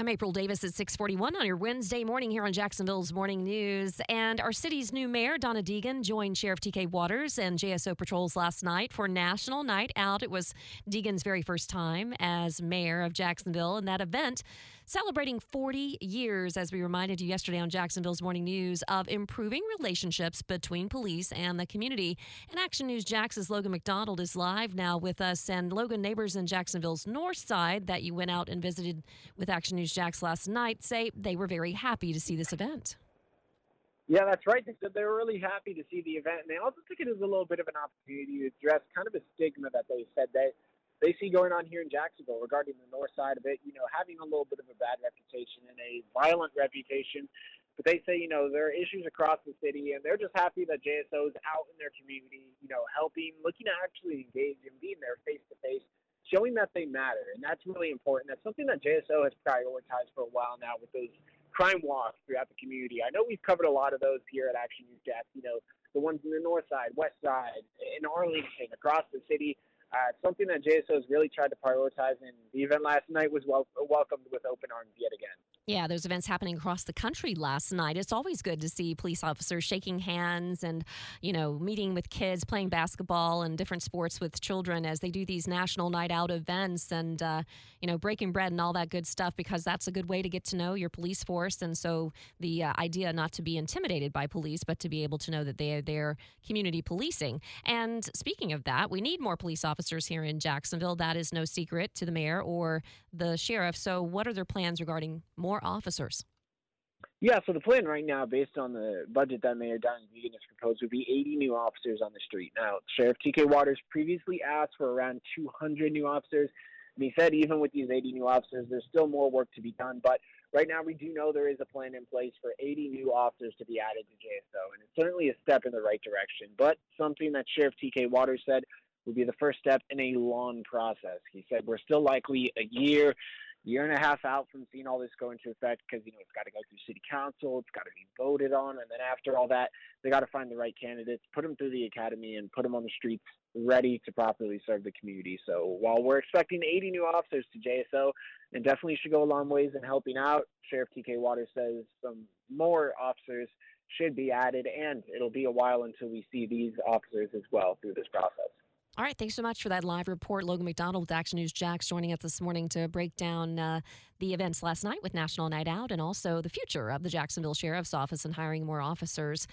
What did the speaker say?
I'm April Davis at 641 on your Wednesday morning here on Jacksonville's Morning News. And our city's new mayor, Donna Deegan, joined Sheriff TK Waters and JSO patrols last night for National Night Out. It was Deegan's very first time as mayor of Jacksonville, and that event celebrating 40 years, as we reminded you yesterday on Jacksonville's Morning News, of improving relationships between police and the community. And Action News Jax's Logan MacDonald is live now with us. And Logan, neighbors in Jacksonville's north side that you went out and visited with Action News Jax last night say they were very happy to see this event. Yeah, that's right. They said they were really happy to see the event, and they also took it as a little bit of an opportunity to address kind of a stigma that they said they they see going on here in Jacksonville regarding the north side of it. You know, having a little bit of a bad reputation and a violent reputation. But they say, you know, there are issues across the city, and they're just happy that JSO is out in their community, you know, helping, looking to actually engage and being there face to face, showing that they matter. And that's really important. That's something that JSO has prioritized for a while now with those crime walks throughout the community. I know we've covered a lot of those here at Action News Jax, you know, the ones in the north side, west side, in Arlington, across the city. Uh, something that JSO has really tried to prioritize, and the event last night was wel- welcomed with open arms yet again. Yeah, those events happening across the country last night. It's always good to see police officers shaking hands and, you know, meeting with kids, playing basketball and different sports with children as they do these national night out events and, uh, you know, breaking bread and all that good stuff because that's a good way to get to know your police force. And so the uh, idea not to be intimidated by police, but to be able to know that they are there community policing. And speaking of that, we need more police officers here in Jacksonville. That is no secret to the mayor or the sheriff. So, what are their plans regarding more officers? Yeah, so the plan right now, based on the budget that Mayor Donna Deegan has proposed, would be 80 new officers on the street. Now, Sheriff TK Waters previously asked for around 200 new officers, and he said even with these 80 new officers, there's still more work to be done. But right now, we do know there is a plan in place for 80 new officers to be added to JSO, and it's certainly a step in the right direction. But something that Sheriff TK Waters said would be the first step in a long process. He said we're still likely a year year and a half out from seeing all this go into effect because you know it's got to go through city council, it's got to be voted on, and then after all that, they got to find the right candidates, put them through the academy, and put them on the streets ready to properly serve the community. So while we're expecting 80 new officers to JSO, and definitely should go a long ways in helping out, Sheriff TK Waters says some more officers should be added, and it'll be a while until we see these officers as well through this process. All right, thanks so much for that live report. Logan MacDonald with Action News Jax joining us this morning to break down uh, the events last night with National Night Out and also the future of the Jacksonville Sheriff's Office and hiring more officers.